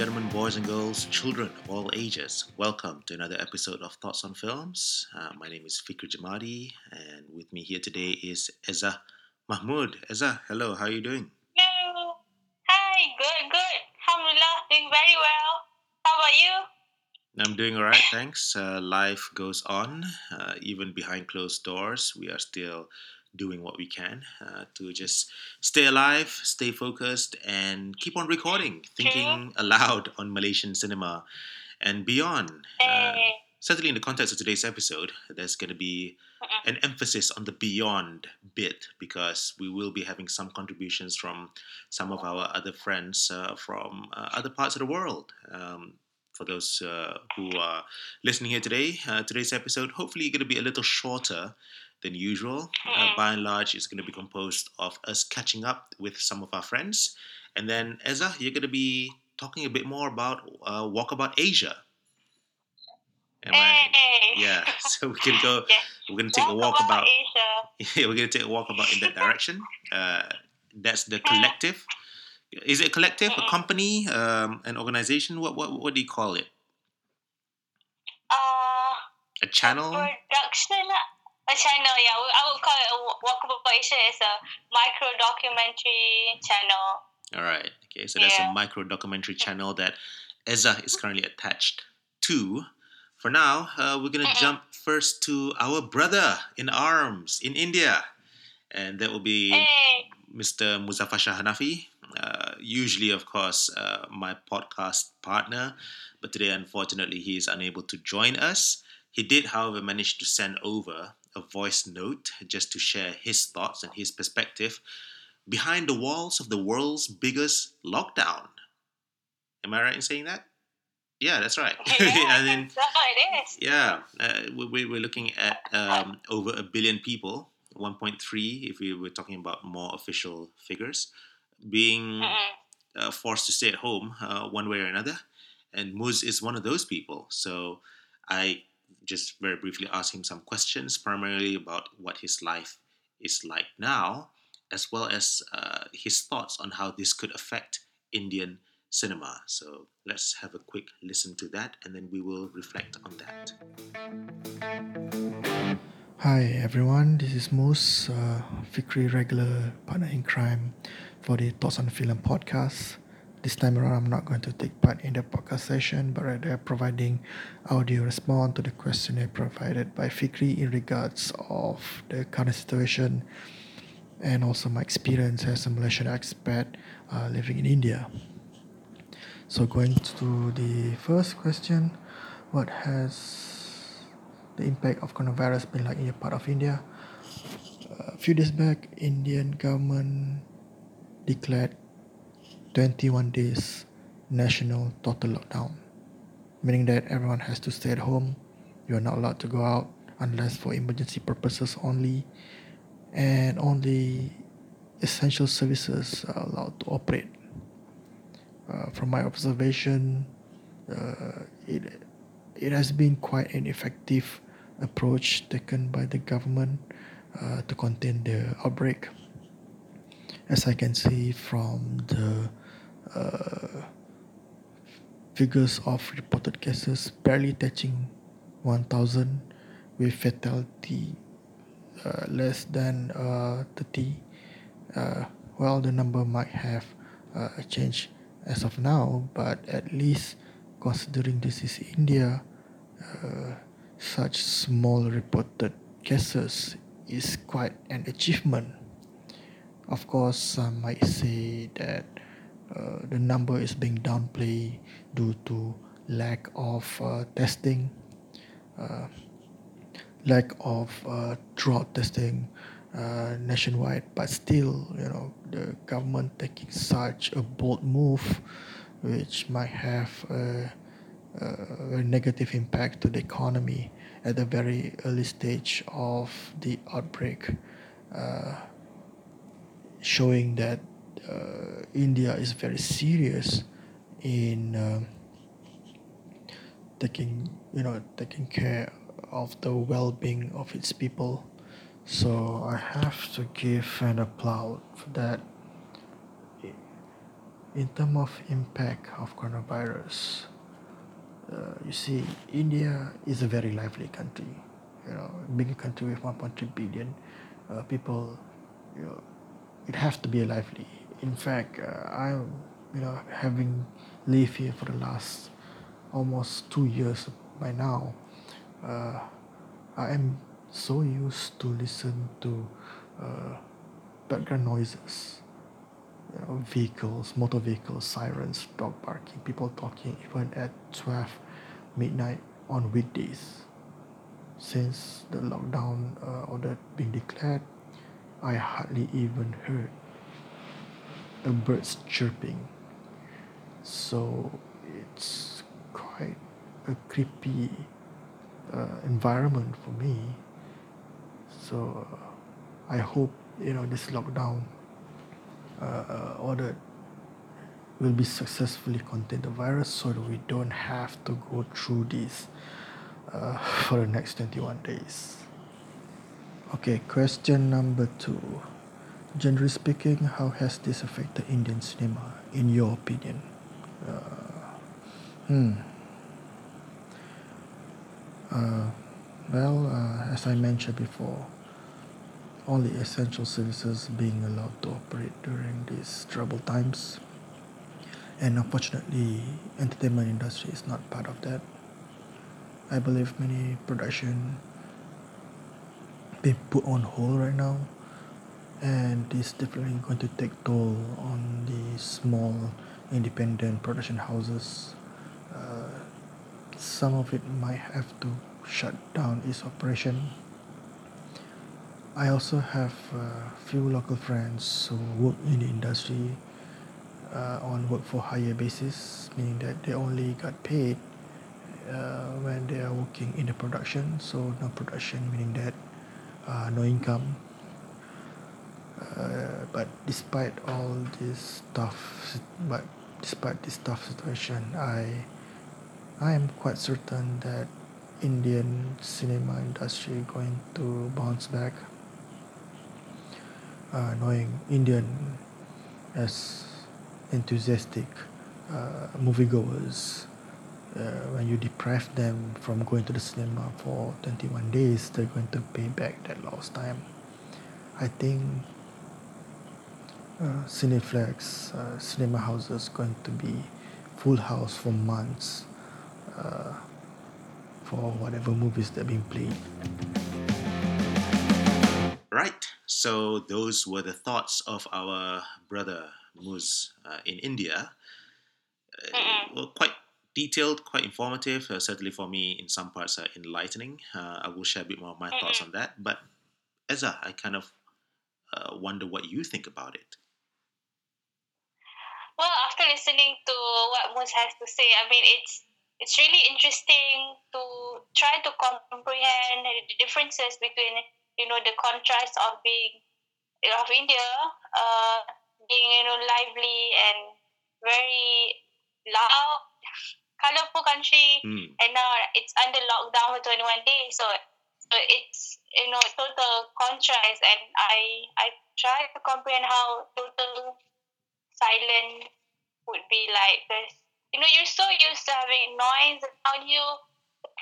gentlemen, boys and girls, children of all ages, welcome to another episode of Thoughts on Films. Uh, my name is Fikri Jamadi, and with me here today is Eza Mahmood. Eza, hello, how are you doing? Hello. Hi, good, good. Alhamdulillah, doing very well. How about you? I'm doing all right, thanks. Uh, life goes on, uh, even behind closed doors. We are still doing what we can uh, to just stay alive, stay focused, and keep on recording, thinking aloud on Malaysian cinema and beyond. Uh, certainly, in the context of today's episode, there's going to be an emphasis on the beyond bit because we will be having some contributions from some of our other friends uh, from uh, other parts of the world. Um, for those uh, who are listening here today, uh, today's episode hopefully going to be a little shorter than usual. Uh, Mhm. by and large, it's going to be composed of us catching up with some of our friends, and then Eza, you're going to be talking a bit more about uh, Walkabout Asia. Am I? Hey. Yeah. So we can go. Yes. We're going to take a walk about. Asia. Yeah, we're going to take a walk about in that direction. Uh, that's the collective. Is it a collective, a company, um, an organization? What, what what do you call it? Uh, A channel? production, channel, yeah. I would call it Walkabout Asia. It's a micro documentary channel. All right. Okay. So that's a micro documentary channel that Eza is currently attached to. For now, uh, we're gonna jump first to our brother in arms in India, and that will be Hey. Mr. Muzaffar Shah Hanafi. Uh, usually, of course, uh, my podcast partner, but today, unfortunately, he is unable to join us. He did, however, manage to send over a voice note just to share his thoughts and his perspective behind the walls of the world's biggest lockdown. Am I right in saying that? Yeah, that's right. Yeah, and then that's how it is. yeah, uh, we, we- we're looking at um, over a billion people, 1.3 if we were talking about more official figures, being uh, forced to stay at home uh, one way or another. And Muz is one of those people. So I just very briefly ask him some questions, primarily about what his life is like now, as well as uh, his thoughts on how this could affect Indian cinema. So let's have a quick listen to that and then we will reflect on that. Hi everyone, this is Moose, uh, Fikri regular partner in crime for the Thoughts on Film podcast. This time around, I'm not going to take part in the podcast session, but rather providing audio response to the questionnaire provided by Fikri in regards of the current situation and also my experience as a Malaysian expat uh, living in India. So going to the first question, what has the impact of coronavirus been like in your part of India? A few days back, Indian government declared 21 days national total lockdown, meaning that everyone has to stay at home. You are not allowed to go out unless for emergency purposes only, and only essential services are allowed to operate. Uh, from my observation, uh, it it has been quite an effective approach taken by the government uh, to contain the outbreak. As I can see from the uh, figures of reported cases barely touching 1,000 with fatality uh, less than uh, 30, uh, well, the number might have uh, changed as of now, but at least considering this is India, uh, such small reported cases is quite an achievement. Of course, some might say that uh, the number is being downplayed due to lack of uh, testing, uh, lack of uh, drought testing uh, nationwide. But still, you know, the government taking such a bold move, which might have a, a negative impact to the economy at the very early stage of the outbreak, showing that uh, India is very serious in um taking you know taking care of the well-being of its people. So I have to give an applaud for that. in terms of impact of coronavirus, uh, you see, India is a very lively country. You know, being a country with 1.3 billion uh, people, you know, it has to be a lively. In fact, uh, I'm, you know, having lived here for the last almost two years by now, uh, I am so used to listen to uh, background noises, you know, vehicles, motor vehicles, sirens, dog barking, people talking, even at 12 midnight on weekdays. Since the lockdown uh, order being declared, I hardly even heard a birds chirping. So it's quite a creepy uh, environment for me. So uh, I hope you know this lockdown uh, uh, order will be successfully contain the virus so that we don't have to go through this uh, for the next 21 days. Okay, question number two. Generally speaking, how has this affected Indian cinema, in your opinion? Uh, hmm. Uh, well, uh, as I mentioned before, only essential services being allowed to operate during these troubled times. And unfortunately, entertainment industry is not part of that. I believe many production being put on hold right now, and this definitely going to take toll on the small independent production houses. Uh, some of it might have to shut down its operation. I also have a few local friends who work in the industry uh, on work for hire basis, meaning that they only got paid uh, when they are working in the production. So no production, meaning that uh, no income. Uh, but despite all this tough, but despite this tough situation, I I am quite certain that Indian cinema industry going to bounce back. Uh, knowing Indian as enthusiastic uh, moviegoers, uh, when you deprive them from going to the cinema for 21 days, they're going to pay back that lost time. I think uh, Cineplex, uh, cinema houses going to be full house for months uh, for whatever movies that are being played. Right. So those were the thoughts of our brother Muz uh, in India. Uh, well, quite detailed, quite informative. Uh, certainly for me, in some parts, uh, enlightening. Uh, I will share a bit more of my thoughts on that. But Eza, I kind of uh, wonder what you think about it. Well, after listening to what Muz has to say, I mean, it's it's really interesting to try to comprehend the differences between you know the contrast of being of India uh, being you know lively and very loud, colorful country, Mm. and now it's under lockdown for 21 days. So, so it's you know total contrast, and I I try to comprehend how total silence would be like. Cause you know you're so used to having noise around you,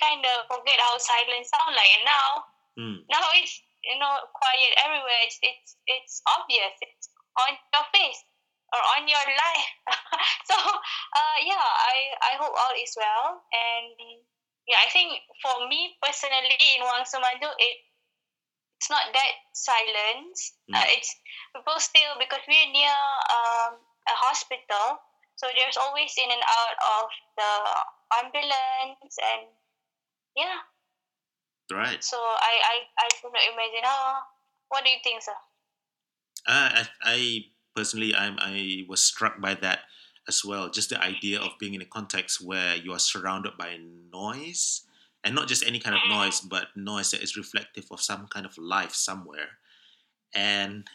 kind of forget how silence sound like, and now Mm. now it's you know quiet everywhere. It's it's it's obvious. It's on your face or on your life. so uh, yeah, I I hope all is well. And yeah, I think for me personally in Wangsa Maju, it it's not that silence. Uh, Mm. it's people still because we're near um, a hospital, so there's always in and out of the ambulance and yeah. Right. So I I I cannot imagine. How? What do you think, sir? Uh, I, I personally, I'm, I was struck by that as well. Just the idea of being in a context where you are surrounded by noise, and not just any kind of noise, but noise that is reflective of some kind of life somewhere, and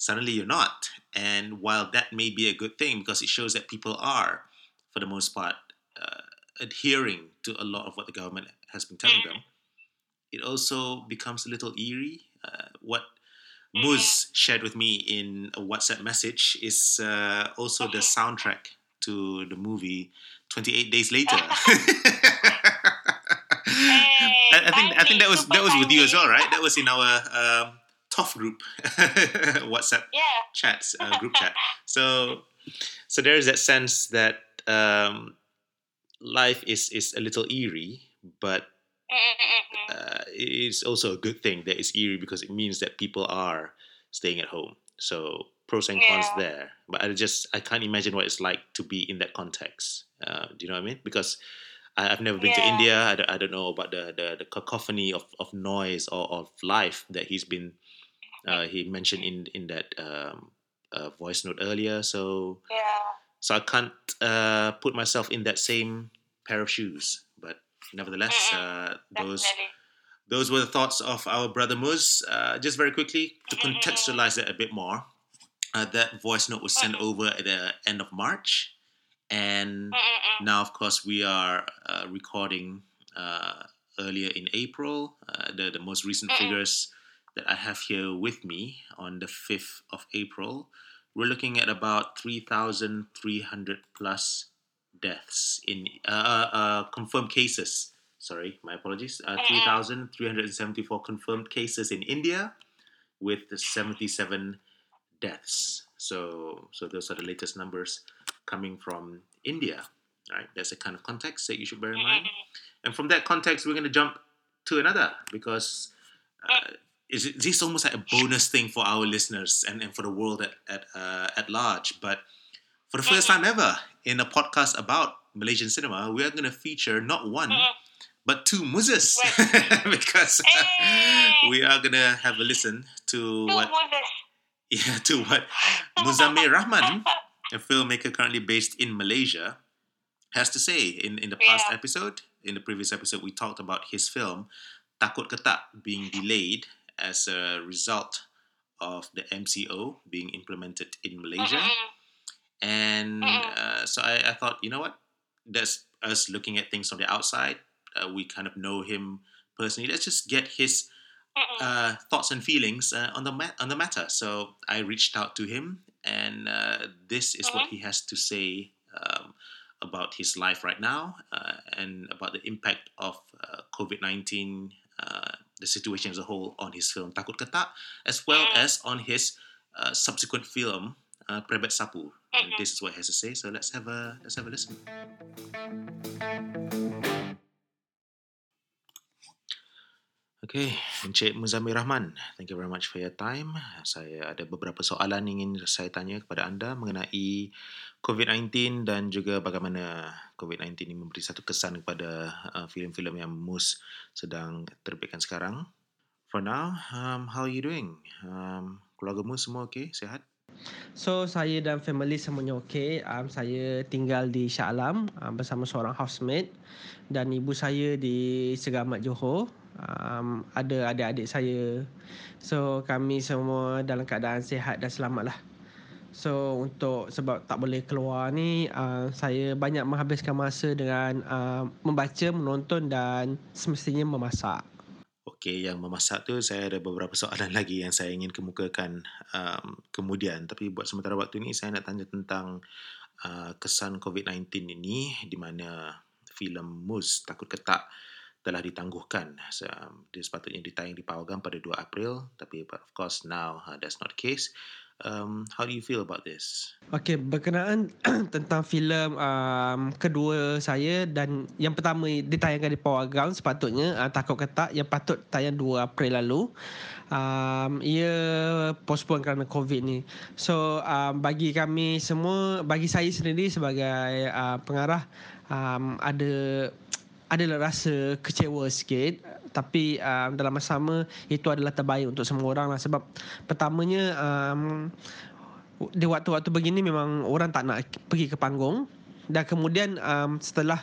suddenly you're not. And while that may be a good thing because it shows that people are, for the most part, uh, adhering to a lot of what the government has been telling them, it also becomes a little eerie. Uh, what Muz shared with me in a WhatsApp message is uh, also the soundtrack to the movie 28 Days Later. Hey, I, I think I think that was that was with you as well, right? That was in our um, TOF group WhatsApp Yeah. chats uh, group chat. So so there is that sense that um, life is is a little eerie, but uh, it's also a good thing that it's eerie because it means that people are staying at home. So pros and cons Yeah. there. But I just I can't imagine what it's like to be in that context. Uh, do you know what I mean? Because I, I've never been to India. I don't, I don't know about the, the, the cacophony of, of noise or of life that he's been uh, he mentioned in in that um, uh, voice note earlier. So Yeah. so I can't uh, put myself in that same pair of shoes. But nevertheless, Mm-mm. uh, those those were the thoughts of our brother Muz. Uh, just very quickly to Mm-mm. contextualize it a bit more, uh, that voice note was sent Mhm. over at the end of March, and Mm-mm-mm. now, of course, we are uh, recording uh, earlier in April. Uh, the the most recent figures that I have here with me on the fifth of April, we're looking at about three thousand three hundred plus deaths in uh, uh, uh, confirmed cases. Sorry, my apologies. Uh, 3,374 confirmed cases in India with 77 deaths. So, so those are the latest numbers coming from India. Right, that's the kind of context that you should bear in mind. And from that context, we're going to jump to another because uh, is it, this almost like a bonus thing for our listeners and, and for the world at at, uh, at large. But for the first time ever in a podcast about Malaysian cinema, we are going to feature not one Mm-mm. but two muzzas because Hey! we are going to have a listen to Two what Moses. yeah to what Muzamil Rahman, a filmmaker currently based in Malaysia, has to say. In in the past Yeah. episode, in the previous episode, we talked about his film Takut Ketak being delayed as a result of the MCO being implemented in Malaysia. And uh, so I, I thought, you know what? That's us looking at things from the outside. Uh, we kind of know him personally. Let's just get his uh, thoughts and feelings uh, on the ma- on the matter. So I reached out to him, and uh, this is what he has to say um, about his life right now uh, and about the impact of uh, COVID nineteen, uh, the situation as a whole on his film Takut Ketak, as well as on his uh, subsequent film uh, Prebet Sapu. And Mhm. this is what he has to say. So let's have a let's have a listen. Okay, Encik Muzamil Rahman, thank you very much for your time. Saya ada beberapa soalan ingin saya tanya kepada anda mengenai COVID-19 dan juga bagaimana COVID-19 ini memberi satu kesan kepada uh, filem-filem yang Mus sedang terbitkan sekarang. For now, um, how are you doing? Um, keluarga Mus semua okey, sihat? So saya dan family semuanya okey. Um, saya tinggal di Shah Alam um, bersama seorang housemate dan ibu saya di Segamat Johor. Um, ada adik-adik saya. So kami semua dalam keadaan sihat dan selamat lah. So untuk sebab tak boleh keluar ni uh, saya banyak menghabiskan masa dengan uh, membaca, menonton dan semestinya memasak. Okey, yang memasak tu saya ada beberapa soalan lagi yang saya ingin kemukakan um, kemudian. Tapi buat sementara waktu ini saya nak tanya tentang uh, kesan COVID-19 ini di mana filem Mus Takut Ketak telah ditangguhkan. So, um, dia sepatutnya ditayang di Pawagam pada 2 April tapi but of course now uh, that's not the case. Um, how do you feel about this? Okey, berkenaan tentang filem um, kedua saya dan yang pertama ditayangkan di Ground sepatutnya uh, Takut Ketak yang patut tayang 2 April lalu. Um, ia postpone kerana COVID ni. So um, bagi kami semua, bagi saya sendiri sebagai uh, pengarah um, ada adalah rasa kecewa sikit. Tapi um, dalam masa sama itu adalah terbaik untuk semua orang lah. Sebab pertamanya um, di waktu-waktu begini memang orang tak nak pergi ke panggung. Dan kemudian um, setelah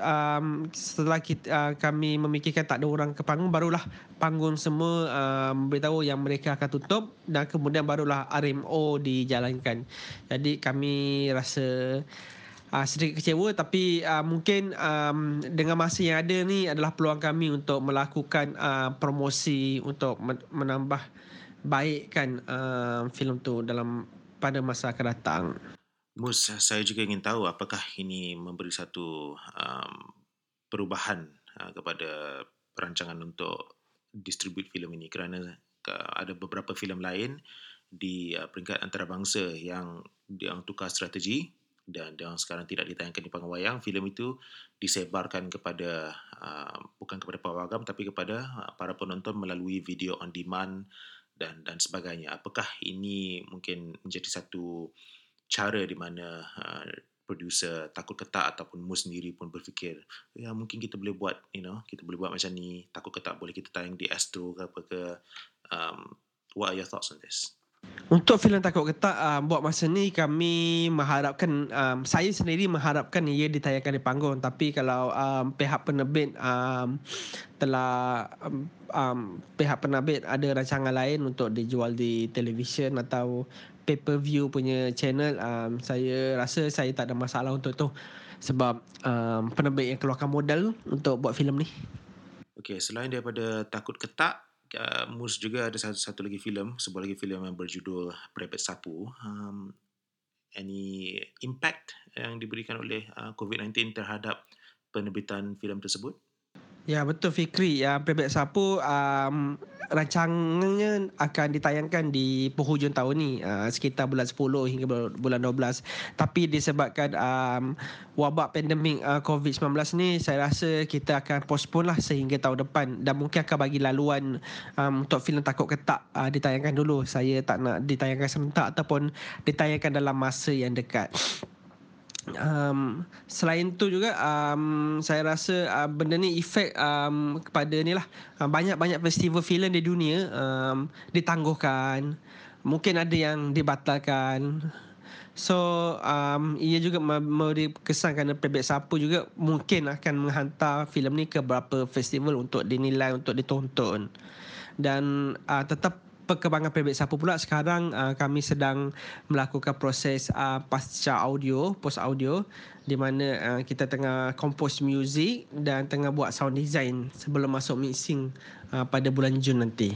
um, setelah kita, uh, kami memikirkan tak ada orang ke panggung barulah panggung semua um, beritahu yang mereka akan tutup. Dan kemudian barulah RMO dijalankan. Jadi kami rasa uh, sedikit kecewa tapi uh, mungkin um, dengan masa yang ada ni adalah peluang kami untuk melakukan uh, promosi untuk men- menambah baikkan uh, filem tu dalam pada masa akan datang. Mus, saya juga ingin tahu apakah ini memberi satu um, perubahan uh, kepada perancangan untuk distribute filem ini kerana ada beberapa filem lain di uh, peringkat antarabangsa yang yang tukar strategi dan yang sekarang tidak ditayangkan di panggung wayang filem itu disebarkan kepada uh, bukan kepada pawagam tapi kepada uh, para penonton melalui video on demand dan dan sebagainya. Apakah ini mungkin menjadi satu cara di mana uh, producer takut ketak ataupun mus sendiri pun berfikir ya mungkin kita boleh buat you know kita boleh buat macam ni takut ketak boleh kita tayang di Astro ke apa ke. Um, what are your thoughts on this untuk filem Takut Ketak uh, buat masa ni kami mengharapkan um, saya sendiri mengharapkan ia ditayangkan di panggung tapi kalau um, pihak penerbit um, telah um, um, pihak penerbit ada rancangan lain untuk dijual di televisyen atau pay per view punya channel um, saya rasa saya tak ada masalah untuk tu sebab um, penerbit yang keluarkan modal untuk buat filem ni. Okay, selain daripada Takut Ketak uh, Mus juga ada satu, satu lagi filem, sebuah lagi filem yang berjudul Prepet Sapu. Um, any impact yang diberikan oleh uh, COVID-19 terhadap penerbitan filem tersebut? Ya betul Fikri. Ya Prebet Sapu um, rancangannya akan ditayangkan di penghujung tahun ni. Uh, sekitar bulan 10 hingga bulan 12 tapi disebabkan um, wabak pandemik uh, COVID-19 ni saya rasa kita akan postpone lah sehingga tahun depan. Dan mungkin akan bagi laluan um, untuk filem Takut Ketak uh, ditayangkan dulu. Saya tak nak ditayangkan serentak ataupun ditayangkan dalam masa yang dekat um, selain tu juga um, saya rasa uh, benda ni efek um, kepada ni lah. Uh, banyak-banyak festival filem di dunia um, ditangguhkan. Mungkin ada yang dibatalkan. So um, ia juga memberi kesan kerana Pebek Sapu juga mungkin akan menghantar filem ni ke beberapa festival untuk dinilai untuk ditonton. Dan uh, tetap perkembangan Pebek Sapu pula sekarang uh, kami sedang melakukan proses uh, pasca audio, post audio di mana uh, kita tengah compose music dan tengah buat sound design sebelum masuk mixing uh, pada bulan Jun nanti.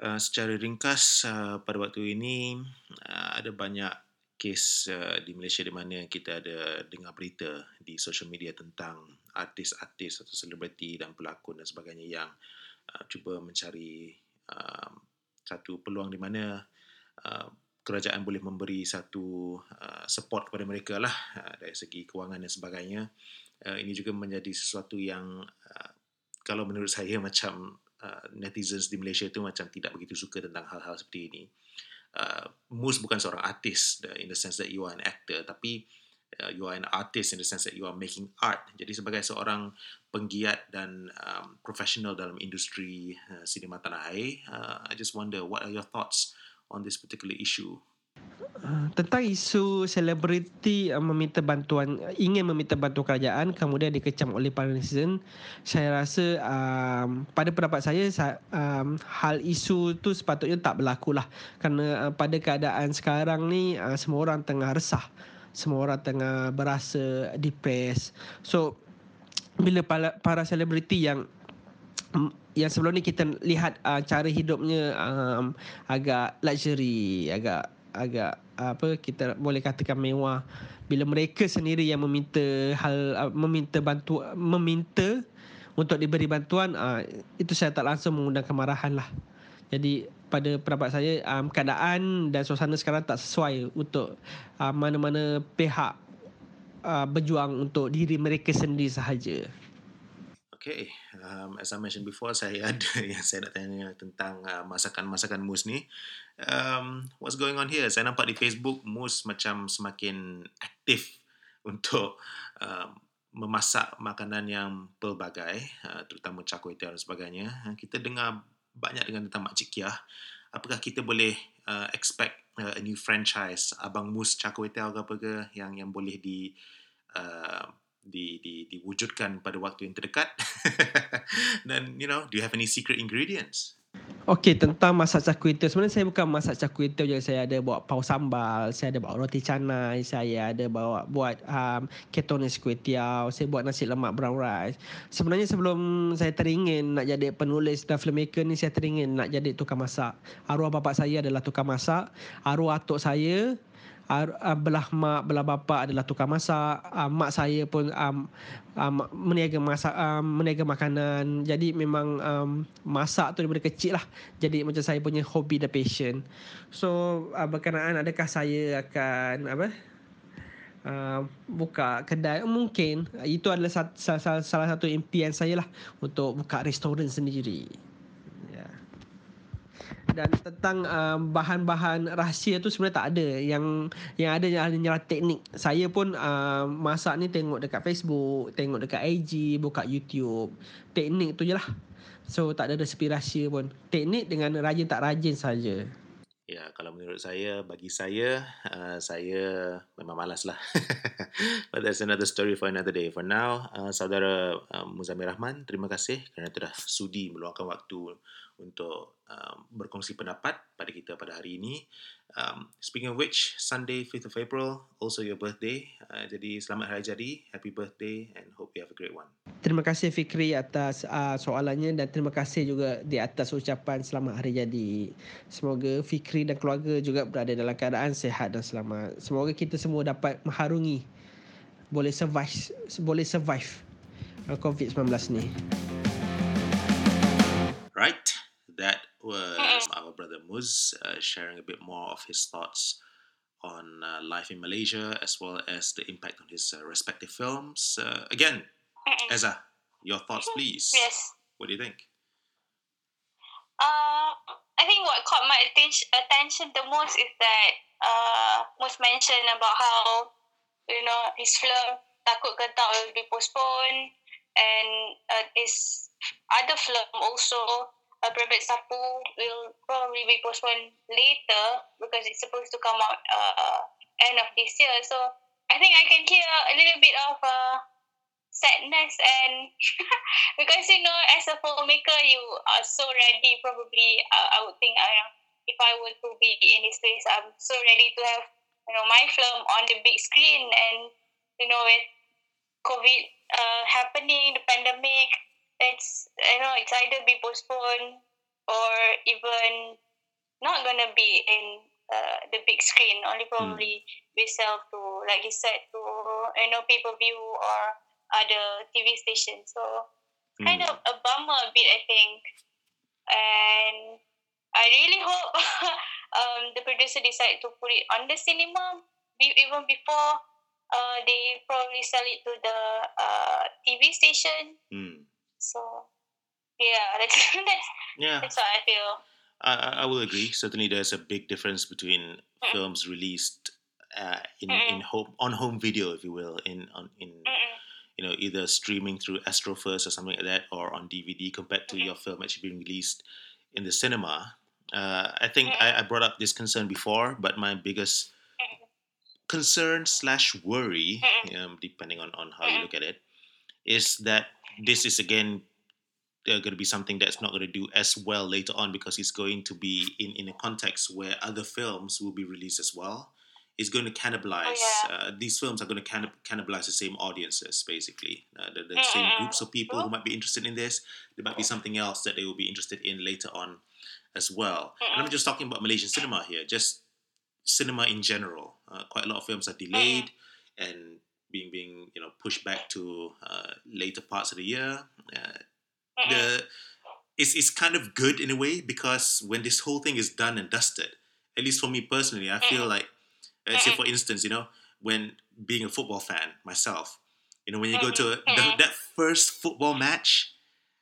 Uh, secara ringkas uh, pada waktu ini uh, ada banyak kes uh, di Malaysia di mana kita ada dengar berita di social media tentang artis-artis atau selebriti dan pelakon dan sebagainya yang uh, cuba mencari uh, satu peluang di mana uh, kerajaan boleh memberi satu uh, support kepada mereka lah uh, dari segi kewangan dan sebagainya. Uh, ini juga menjadi sesuatu yang uh, kalau menurut saya macam uh, netizens di Malaysia itu macam tidak begitu suka tentang hal-hal seperti ini. Uh, Mus bukan seorang artis in the sense that you are an actor tapi uh, you are an artist in the sense that you are making art. Jadi sebagai seorang penggiat dan um, profesional dalam industri uh, sinema tanah air, uh, I just wonder what are your thoughts on this particular issue? Uh, tentang isu selebriti uh, meminta bantuan ingin meminta bantuan kerajaan kemudian dikecam oleh para netizen saya rasa um, pada pendapat saya um, hal isu tu sepatutnya tak berlaku lah kerana uh, pada keadaan sekarang ni uh, semua orang tengah resah semua orang tengah berasa depressed so bila para, para selebriti yang yang sebelum ni kita lihat uh, cara hidupnya um, agak luxury, agak agak apa kita boleh katakan mewah. Bila mereka sendiri yang meminta hal uh, meminta bantuan meminta untuk diberi bantuan uh, itu saya tak langsung mengundang kemarahan lah. Jadi pada pendapat saya um, keadaan dan suasana sekarang tak sesuai untuk uh, mana-mana pihak uh, berjuang untuk diri mereka sendiri sahaja. Okay, um, as I mentioned before, saya ada yang saya nak tanya tentang uh, masakan-masakan Mus ni. Um, what's going on here? Saya nampak di Facebook Mus macam semakin aktif untuk uh, memasak makanan yang pelbagai, uh, terutama cak dan sebagainya. Kita dengar banyak dengan tentang Mak Cik Kiah. Apakah kita boleh uh, expect uh, a new franchise? Abang Mus Char Kway Teow ke apa ke yang yang boleh di uh, di, di diwujudkan pada waktu yang terdekat? Dan you know do you have any secret ingredients Okey, tentang masak cakwe itu. Sebenarnya saya bukan masak cakwe itu je. Saya ada bawa pau sambal, saya ada bawa roti canai, saya ada bawa buat um, ketonis kuih tiaw, saya buat nasi lemak brown rice. Sebenarnya sebelum saya teringin nak jadi penulis dan filmmaker ni, saya teringin nak jadi tukang masak. Arwah bapa saya adalah tukang masak. Arwah atuk saya uh, belah mak belah bapa adalah tukang masak. Uh, mak saya pun um, um, meniaga masak um, meniaga makanan. Jadi memang um, masak tu daripada kecil lah. Jadi macam saya punya hobi dan passion. So uh, berkenaan adakah saya akan apa Uh, buka kedai? Mungkin. Itu adalah salah, salah satu impian saya lah untuk buka restoran sendiri dan tentang uh, bahan-bahan rahsia tu sebenarnya tak ada. Yang yang ada hanya teknik. Saya pun uh, masak ni tengok dekat Facebook tengok dekat IG buka YouTube. Teknik tu je lah. So tak ada resipi rahsia pun. Teknik dengan rajin tak rajin saja. Ya, kalau menurut saya, bagi saya, uh, saya memang malas lah. But that's another story for another day. For now, uh, saudara uh, Muzamir Rahman, terima kasih kerana telah sudi meluangkan waktu untuk um, berkongsi pendapat pada kita pada hari ini. Um, speaking of which, Sunday 5th of April, also your birthday. Uh, jadi selamat hari jadi, happy birthday and hope you have a great one. Terima kasih Fikri atas uh, soalannya dan terima kasih juga di atas ucapan selamat hari jadi. Semoga Fikri dan keluarga juga berada dalam keadaan sehat dan selamat. Semoga kita semua dapat mengharungi boleh survive boleh survive uh, COVID-19 ni. Right was our brother Muz uh, sharing a bit more of his thoughts on uh, life in Malaysia as well as the impact on his uh, respective films. Uh, again, Eza, your thoughts, please. Yes. What do you think? Uh, I think what caught my attention, attention the most is that uh, Mus mentioned about how you know his film Takut Ketak will be postponed and uh, this other film also uh, Private Sapu will probably be postponed later because it's supposed to come out uh, end of this year. So I think I can hear a little bit of uh, sadness and because you know as a filmmaker you are so ready probably uh, I would think uh, if I were to be in this place I'm so ready to have you know my film on the big screen and you know with COVID uh, happening the pandemic it's you know it's either be postponed or even not gonna be in uh, the big screen. Only hmm. probably mm. be sell to like you said to you know pay per view or other TV stations. So mm. kind of a bummer a bit, I think. And I really hope um, the producer decide to put it on the cinema even before uh, they probably sell it to the uh, TV station. Mm. So yeah, that's that's, yeah. that's how I feel. I, I will agree. Certainly, there's a big difference between mm. films released uh, in mm. in home on home video, if you will, in on in mm. you know either streaming through Astro First or something like that, or on DVD, compared to your film actually being released in the cinema. Uh, I think I, I, brought up this concern before, but my biggest concern slash worry, um, depending on, on how you look at it, is that this is again uh, going to be something that's not going to do as well later on because it's going to be in, in a context where other films will be released as well. It's going to cannibalize. Oh, yeah. uh, these films are going to cannib- cannibalize the same audiences, basically. Uh, the, the same groups of people who might be interested in this. There might be something else that they will be interested in later on as well. And I'm just talking about Malaysian cinema here, just cinema in general. Uh, quite a lot of films are delayed and being being you know pushed back to uh, later parts of the year. Uh, the it's it's kind of good in a way because when this whole thing is done and dusted, at least for me personally, I feel like, let's say for instance, you know, when being a football fan myself, you know, when you go to the, that first football match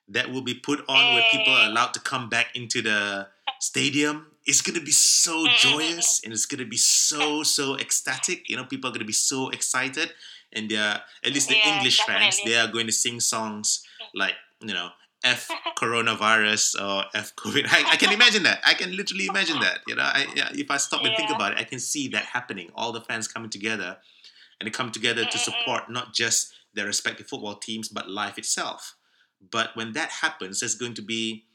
that will be put on where people are allowed to come back into the stadium. It's going to be so joyous and it's going to be so so ecstatic. You know people are going to be so excited and they're at least the yeah, English definitely. fans they are going to sing songs like you know F coronavirus or F COVID. I, I, can imagine that. I can literally imagine that. You know, I, yeah, if I stop and think about it, I can see that happening. All the fans coming together, and they come together to support not just their respective football teams, but life itself. But when that happens, there's going to be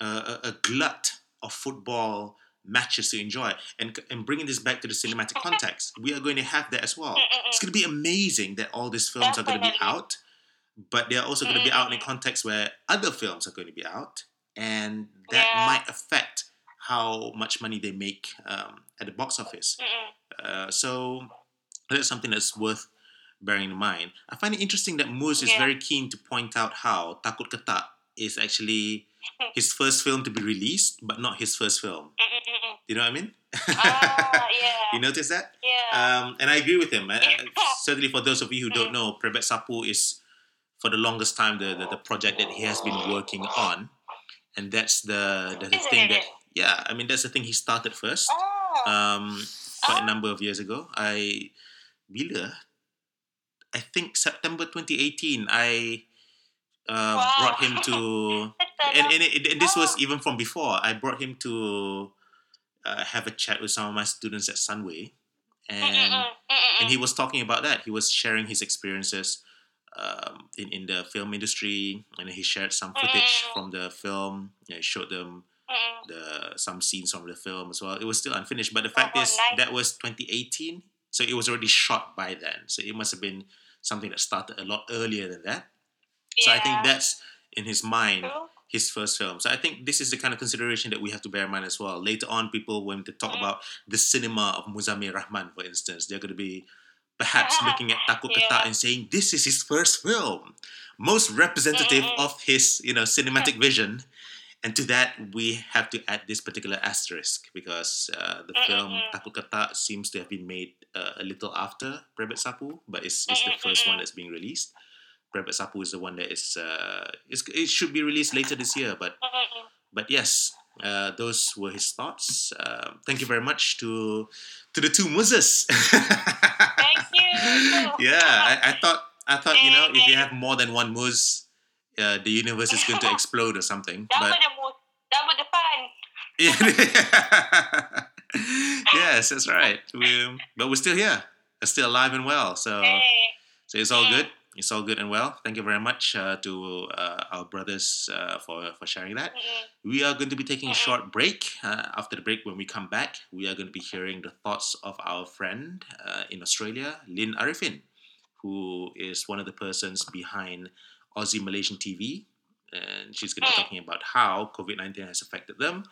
a, a glut of football matches to enjoy. And and bringing this back to the cinematic context, we are going to have that as well. It's going to be amazing that all these films are going to be out, but they are also going to be out in a context where other films are going to be out, and that Yeah. might affect how much money they make um, at the box office. Uh, so that's something that's worth bearing in mind. I find it interesting that Moose is very keen to point out how Takut Ketak is actually his first film to be released, but not his first film. Mm-mm-mm. You know what I mean? Ah, yeah. you notice that? yeah. Um, and I agree with him. Uh, certainly, for those of you who Mm. don't know, Prebet Sapu is for the longest time the, the, the project that he has been working on, and that's the the, the thing that yeah, I mean that's the thing he started first. oh. Um, quite a Oh. number of years ago. I bila I think September 2018 I uh, Wow. brought him to and, and, it, and this was Oh. even from before. I brought him to uh, have a chat with some of my students at Sunway, and and he was talking about that. He was sharing his experiences um, in in the film industry, and he shared some footage from the film. You know, showed them the some scenes from the film as well. It was still unfinished, but the fact Oh, is nice. that was 2018, so it was already shot by then. So it must have been something that started a lot earlier than that. So I think that's in his mind his first film. So I think this is the kind of consideration that we have to bear in mind as well. Later on, people when they talk Mm. about the cinema of Muzamil Rahman, for instance, they're going to be perhaps looking at Takut Ketak Yeah. and saying this is his first film, most representative Mm-mm. of his you know cinematic vision. And to that, we have to add this particular asterisk because uh, the film. Takut Ketak seems to have been made uh, a little after Prebet Sapu, but it's, it's the first one that's being released. Prebet Sapu is the one that is, uh, it should be released later this year, but but yes, uh, those were his thoughts. Uh, thank you very much to to the two Moses. Thank you. yeah, I, I thought I thought you know if you have more than one Mus, uh, the universe is going to explode or something. Double But the mood. Double the fun. yes, that's right. We, but we're still here. We're still alive and well. So so it's all good. It's all good and well. Thank you very much uh, to uh, our brothers uh, for for sharing that. Mm-mm. We are going to be taking a short break. Uh, after the break, when we come back, we are going to be hearing the thoughts of our friend uh, in Australia, Lynn Arifin, who is one of the persons behind Aussie Malaysian TV. And she's going to be Mm. talking about how COVID 19 has affected them.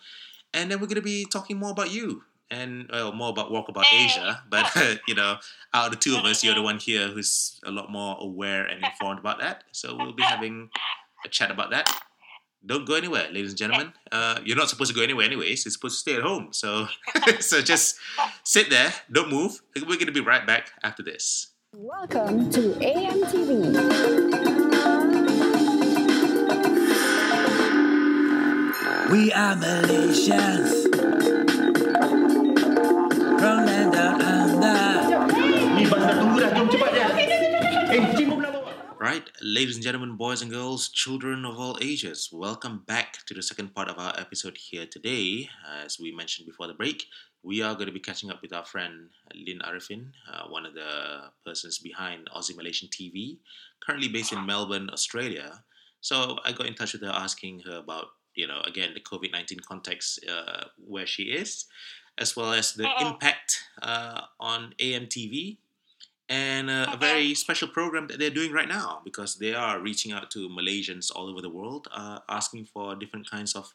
And then we're going to be talking more about you and, well, more about Walkabout Asia. But, you know, out of the two of us, you're the one here who's a lot more aware and informed about that. So we'll be having a chat about that. Don't go anywhere, ladies and gentlemen. Uh, you're not supposed to go anywhere, anyways. You're supposed to stay at home. So, so just sit there, don't move. We're going to be right back after this. Welcome to AMTV. We are Malaysians Right, ladies and gentlemen, boys and girls, children of all ages, welcome back to the second part of our episode here today. As we mentioned before the break, we are going to be catching up with our friend Lynn Arifin, uh, one of the persons behind Aussie Malaysian TV, currently based in Melbourne, Australia. So I got in touch with her asking her about, you know, again, the COVID 19 context uh, where she is, as well as the impact uh, on AMTV and uh, a very special program that they're doing right now because they are reaching out to Malaysians all over the world, uh, asking for different kinds of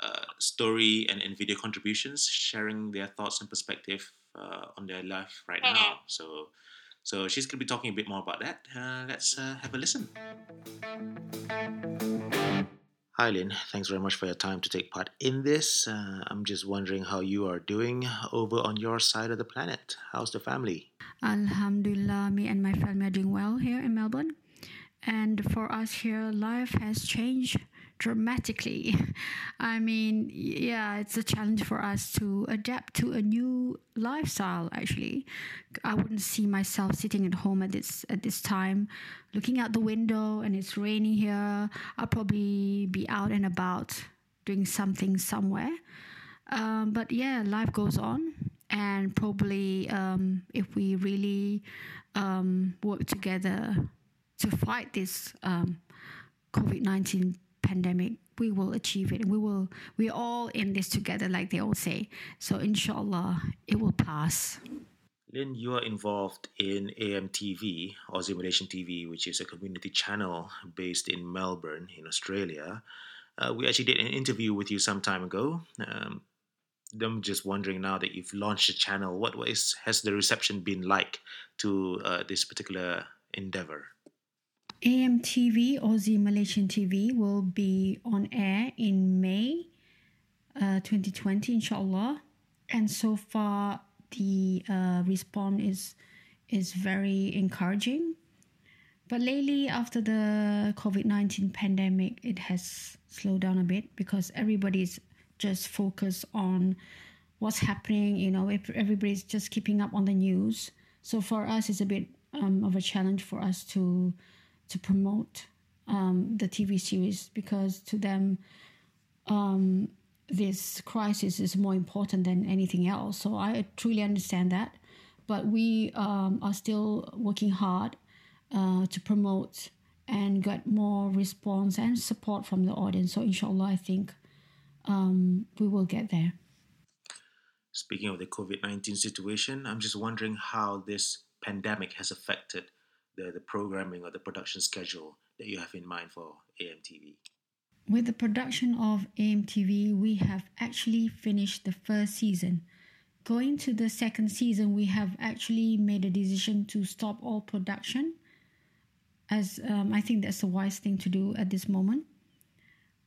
uh, story and, and video contributions, sharing their thoughts and perspective uh, on their life right now. So, so she's gonna be talking a bit more about that. Uh, let's uh, have a listen. Hi, Lynn. Thanks very much for your time to take part in this. Uh, I'm just wondering how you are doing over on your side of the planet. How's the family? Alhamdulillah, me and my family are doing well here in Melbourne. And for us here, life has changed dramatically. I mean, yeah, it's a challenge for us to adapt to a new lifestyle. Actually, I wouldn't see myself sitting at home at this at this time, looking out the window and it's raining here. I'll probably be out and about doing something somewhere. Um, but yeah, life goes on, and probably um, if we really um, work together to fight this um, COVID nineteen pandemic, we will achieve it. We will. We're all in this together, like they all say. So inshallah, it will pass. Lynn, you are involved in AMTV, Aussie Malaysian TV, which is a community channel based in Melbourne, in Australia. Uh, we actually did an interview with you some time ago. Um, I'm just wondering now that you've launched a channel, what is, has the reception been like to uh, this particular endeavor? AMTV, Aussie Malaysian TV, will be on air in May uh, 2020, inshallah. And so far, the uh, response is is very encouraging. But lately, after the COVID 19 pandemic, it has slowed down a bit because everybody's just focused on what's happening. You know, everybody's just keeping up on the news. So for us, it's a bit um, of a challenge for us to to promote um, the TV series because to them, um, this crisis is more important than anything else. So I truly understand that. But we um, are still working hard uh, to promote and get more response and support from the audience. So inshallah, I think um, we will get there. Speaking of the COVID 19 situation, I'm just wondering how this pandemic has affected the, the programming or the production schedule that you have in mind for AMTV. With the production of AMTV, we have actually finished the first season. Going to the second season, we have actually made a decision to stop all production, as um, I think that's the wise thing to do at this moment.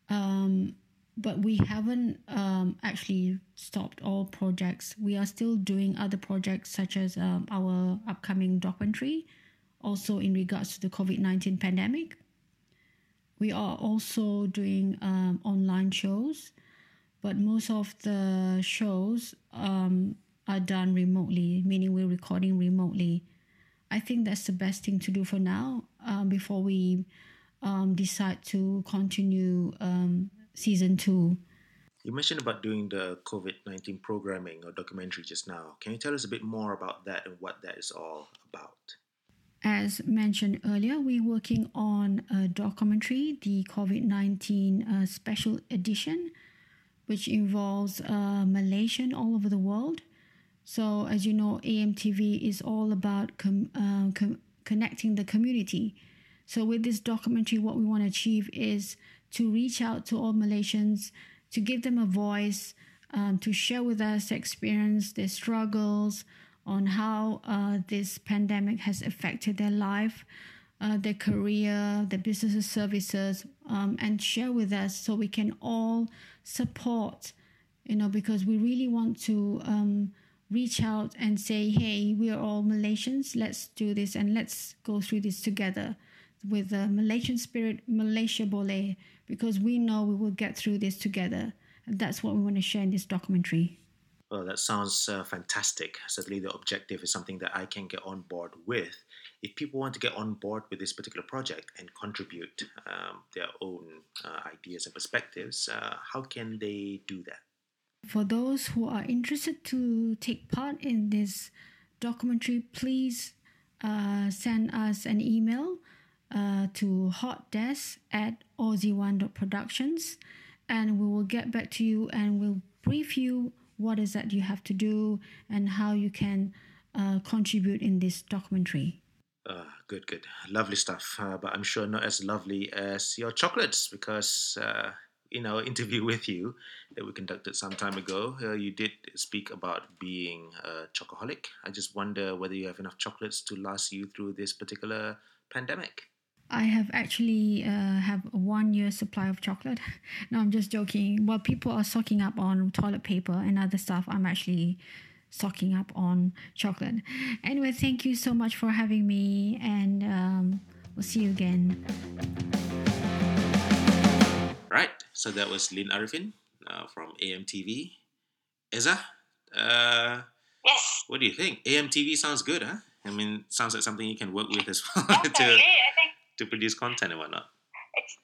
Um, but we haven't um, actually stopped all projects. We are still doing other projects, such as um, our upcoming documentary, also in regards to the COVID 19 pandemic. We are also doing um, online shows, but most of the shows um, are done remotely, meaning we're recording remotely. I think that's the best thing to do for now um, before we um, decide to continue um, season two. You mentioned about doing the COVID 19 programming or documentary just now. Can you tell us a bit more about that and what that is all about? As mentioned earlier, we're working on a documentary, the COVID 19 uh, special edition, which involves uh, Malaysian all over the world. So, as you know, AMTV is all about com- uh, com- connecting the community. So, with this documentary, what we want to achieve is to reach out to all Malaysians, to give them a voice, um, to share with us their experience, their struggles, on how uh, this pandemic has affected their life, uh, their career, their businesses, services, um, and share with us so we can all support, you know, because we really want to um, reach out and say, hey, we are all Malaysians, let's do this and let's go through this together with the Malaysian spirit, Malaysia Boleh, because we know we will get through this together. And that's what we want to share in this documentary. Well, that sounds uh, fantastic. Certainly, the objective is something that I can get on board with. If people want to get on board with this particular project and contribute um, their own uh, ideas and perspectives, uh, how can they do that? For those who are interested to take part in this documentary, please uh, send us an email uh, to hotdesk at aussie1.productions and we will get back to you and we'll brief you what is that you have to do and how you can uh, contribute in this documentary. Uh, good, good. Lovely stuff. Uh, but I'm sure not as lovely as your chocolates because uh, in our interview with you that we conducted some time ago, uh, you did speak about being a chocoholic. I just wonder whether you have enough chocolates to last you through this particular pandemic. I have actually uh, have a one year supply of chocolate. no, I'm just joking. While people are stocking up on toilet paper and other stuff, I'm actually stocking up on chocolate. Anyway, thank you so much for having me, and um, we'll see you again. Right. So that was Lynn Arifin uh, from AMTV. Eza, uh, Yes, what do you think? AMTV sounds good, huh? I mean, sounds like something you can work with as well definitely. to, I think to produce content and whatnot. it's.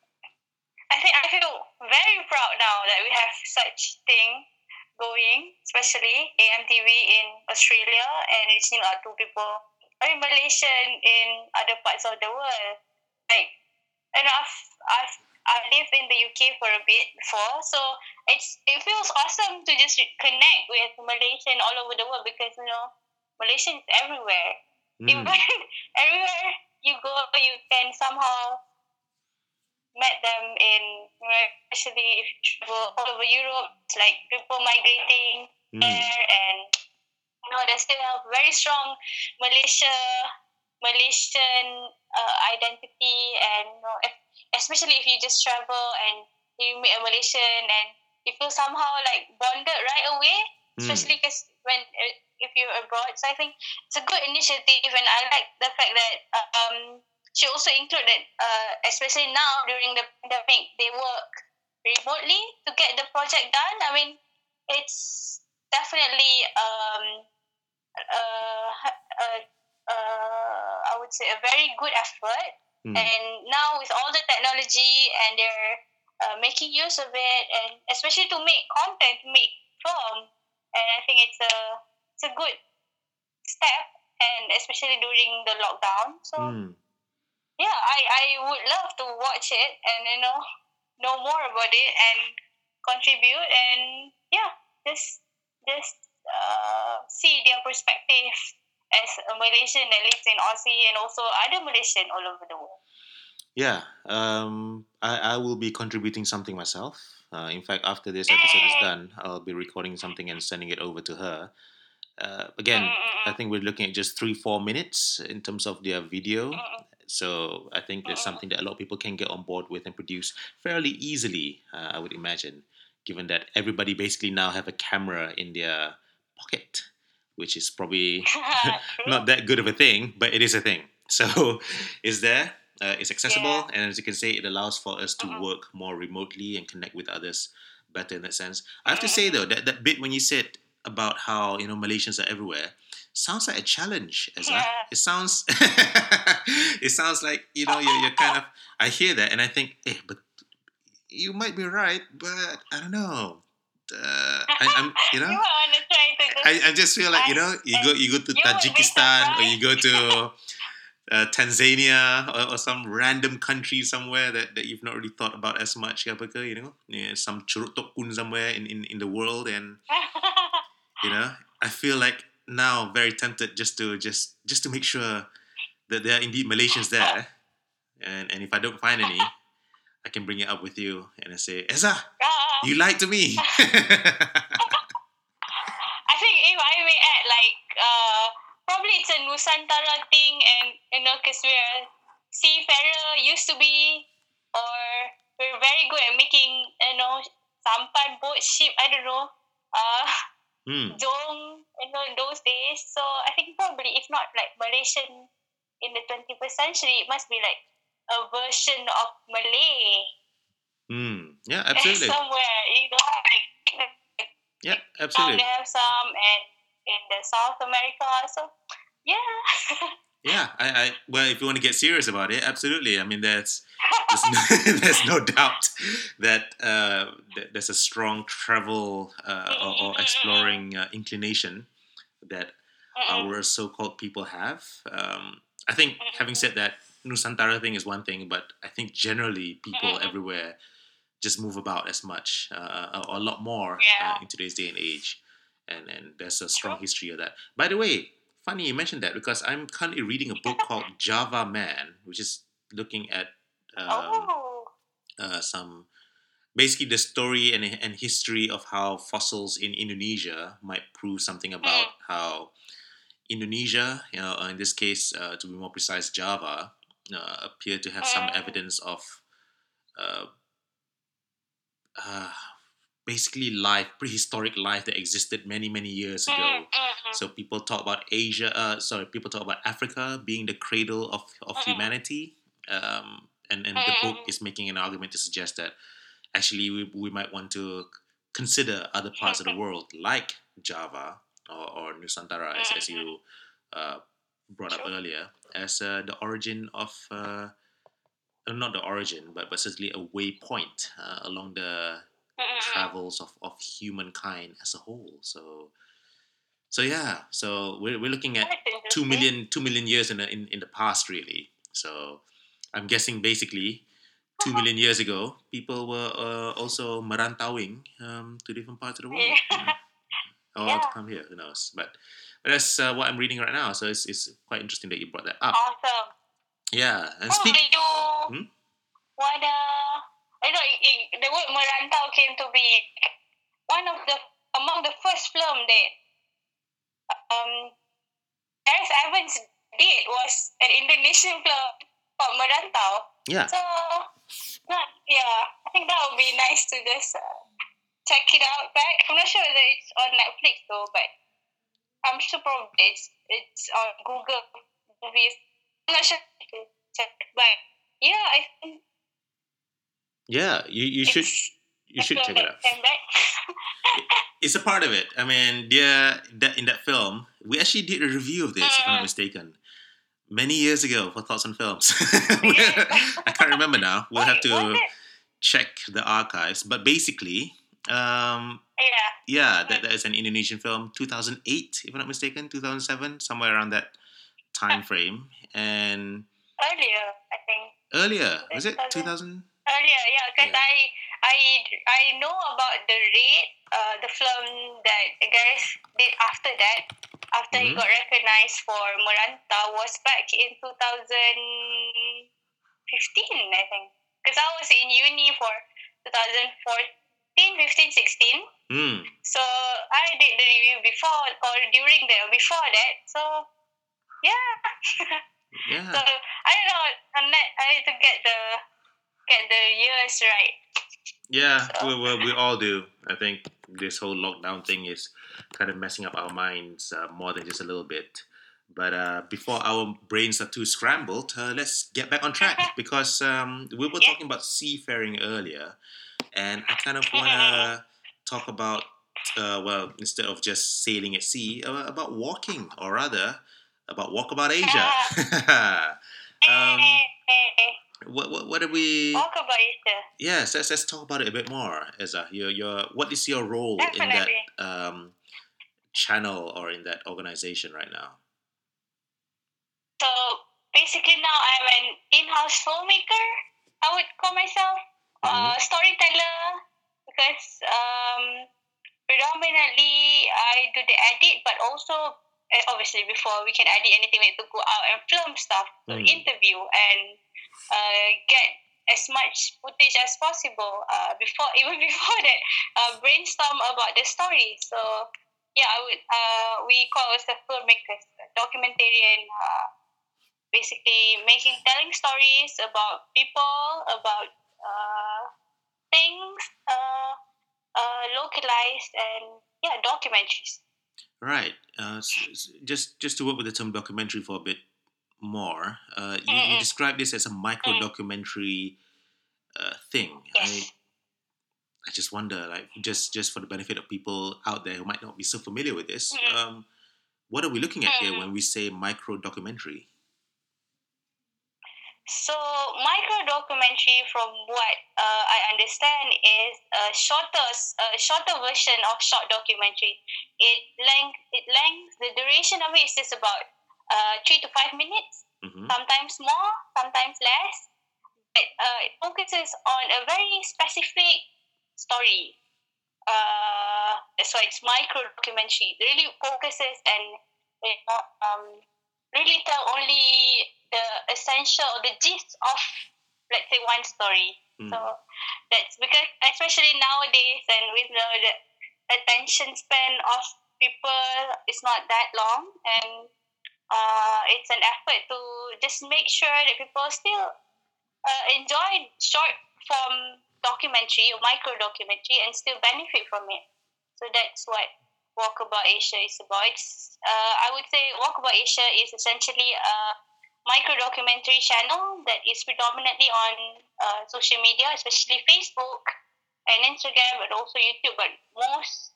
I think I feel very proud now that we have such thing going, especially AMTV in Australia and reaching out to people. I mean, Malaysian in other parts of the world. Like and I've I've I lived in the UK for a bit before, so it's it feels awesome to just connect with Malaysian all over the world because you know Malaysian is everywhere. Mm. Even everywhere you go, you can somehow met them in especially if you travel all over Europe. It's like people migrating Mm. there, and you know they still have very strong Malaysia Malaysian uh, identity, and you know, if, especially if you just travel and you meet a Malaysian and you feel somehow like bonded right away, Mm. especially because when uh, if you're abroad. So I think it's a good initiative, and I like the fact that um, she also included, uh, especially now during the pandemic, they work remotely to get the project done. I mean, it's definitely um, uh, uh, uh, I would say a very good effort. Mm. And now with all the technology and they're uh, making use of it, and especially to make content, to make film, and I think it's a it's a good step, and especially during the lockdown. So Mm. yeah, I, I would love to watch it and you know know more about it and contribute and yeah, just just uh, see their perspective as a Malaysian that lives in Aussie and also other Malaysian all over the world. Yeah, um, I, I will be contributing something myself. Uh, in fact, after this episode is done, I'll be recording something and sending it over to her. Uh, uh, again, uh, I uh. think we're looking at just three, four minutes in terms of their video. So I think there's something that a lot of people can get on board with and produce fairly easily, uh, I would imagine, given that everybody basically now have a camera in their pocket, which is probably not that good of a thing, but it is a thing. So it's there, uh, it's accessible, and as you can say, it allows for us to work more remotely and connect with others better in that sense. I have to say though, that, that bit when you said about how you know Malaysians are everywhere sounds like a challenge, Eza. Yeah. It sounds it sounds like you know you're, you're kind of I hear that and I think, eh, but you might be right, but I don't know. Uh, I, I'm you know you to just I, I just feel like you know you go you go to Tajikistan or you go to uh, Tanzania or, or some random country somewhere that, that you've not really thought about as much you know yeah, some tokun somewhere in, in, in the world and you know? I feel like now very tempted just to just just to make sure that there are indeed Malaysians there. And, and if I don't find any I can bring it up with you and I say Eza Ah, you lied to me. I think if I may add, like, uh, probably it's a Nusantara thing, and you know, because we're seafarer used to be, or we're very good at making, you know, sampan boat ship. I don't know, uh, hmm. dong, you know, those days. So I think probably if not like Malaysian in the twenty first century, it must be like a version of Malay Hmm. yeah absolutely somewhere. You know, like yeah now absolutely they have some and in the South America. So yeah. Yeah, I, I well, if you want to get serious about it, absolutely. I mean, there's there's no, there's no doubt that uh, there's a strong travel uh, or, or exploring uh, inclination that our so-called people have. Um, I think, having said that, Nusantara thing is one thing, but I think generally people everywhere just move about as much uh, or a lot more Yeah. uh, in today's day and age, and and there's a strong history of that. By the way, funny you mentioned that because I'm currently reading a book called Java Man, which is looking at um, oh. uh, some basically the story and, and history of how fossils in Indonesia might prove something about how Indonesia, you know, in this case, uh, to be more precise, Java, uh, appear to have some Mm. evidence of uh, uh, basically life, prehistoric life that existed many, many years ago. Mm-hmm. So people talk about Asia, uh, sorry, people talk about Africa being the cradle of, of humanity. Um, and, and the book is making an argument to suggest that actually we, we might want to consider other parts of the world like Java or, or Nusantara, as, as you uh, brought up earlier, as uh, the origin of, uh, uh, not the origin, but, but certainly a waypoint uh, along the travels of, of humankind as a whole. So, so yeah, so we're, we're looking at two million two million years in the in, in the past really. So I'm guessing basically two million years ago, people were uh, also merantauing um, to different parts of the world. Yeah. Or Yeah. to come here, who knows? But, but that's uh, what I'm reading right now, so it's, it's quite interesting that you brought that up. Awesome. Yeah, and Oh, speak. do you Hmm? wanna? I know it, it, the word merantau came to be one of the among the first film that um Gareth Evans did was an Indonesian film called Merantau. Yeah, So, not, yeah, I think that would be nice to just uh, check it out back. I'm not sure whether it's on Netflix though, but I'm sure probably it's it's on Google movies. I'm not sure to check, but yeah, I think yeah. You you should you should check it out. that came back. It's a part of it. I mean, yeah, that in that film, we actually did a review of this, if I'm not Mm. mistaken, many years ago for Thoughts on Films. I can't remember now. We'll have to check the archives. But basically, um, Yeah, yeah, that, that is an Indonesian film, 2008, if I'm not mistaken, 2007, somewhere around that time frame. And earlier I think. earlier, was it 2000? 2000? Earlier, yeah, because Yeah. I I I know about the raid, uh, the film that Gareth did after that, after he Mhm. got recognized for Merantau, was back in 2015, I think. Because I was in uni for 2014, 15, 16. Hmm. So I did the review before or during the before that. So yeah. Yeah. So I don't know. I'm not, I need to get the get the years right. Yeah, So- we, we, we all do. I think this whole lockdown thing is kind of messing up our minds uh, more than just a little bit. But uh, before our brains are too scrambled, uh, let's get back on track because um, we were Yeah. talking about seafaring earlier, and I kind of want to talk about, uh, well, instead of just sailing at sea, uh, about walking, or rather, about Walkabout Asia. um, what, what, what are we? Talk about it. Yes, let's, let's talk about it a bit more, Eza. Your, your, what is your role in that um, channel or in that organization right now? So basically now I'm an in-house filmmaker. I would call myself uh, storyteller because um, predominantly I do the edit, but also uh, obviously before we can edit anything, we need to go out and film stuff, to Mm. interview and uh, get as much footage as possible. Uh, before even before that, uh, brainstorm about the story. So yeah, I would. Uh, we call the filmmakers, documentarian. Uh, basically, making telling stories about people, about uh, things, uh, uh, localized, and yeah, documentaries. Right. Uh, s- s- just just to work with the term documentary for a bit more, uh, you, you describe this as a micro documentary uh, thing. Yes. I I just wonder, like, just just for the benefit of people out there who might not be so familiar with this, Mm. um, what are we looking at here Mm. when we say micro documentary? So, micro documentary, from what uh, I understand, is a shorter, a shorter version of short documentary. It length, it length, the duration of it is just about uh, three to five minutes. hmm Sometimes more, sometimes less. But uh, it focuses on a very specific story. Uh, that's why it's micro documentary. It really focuses and you know, um, really tell only the essential, or the gist of, let's say, one story. Mm. So that's because, especially nowadays, and with the, the attention span of people is not that long, and uh, it's an effort to just make sure that people still uh, enjoy short form documentary or micro documentary and still benefit from it. So that's what Walkabout Asia is about. It's, uh, I would say Walkabout Asia is essentially a micro documentary channel that is predominantly on uh, social media, especially Facebook and Instagram, but also YouTube, but most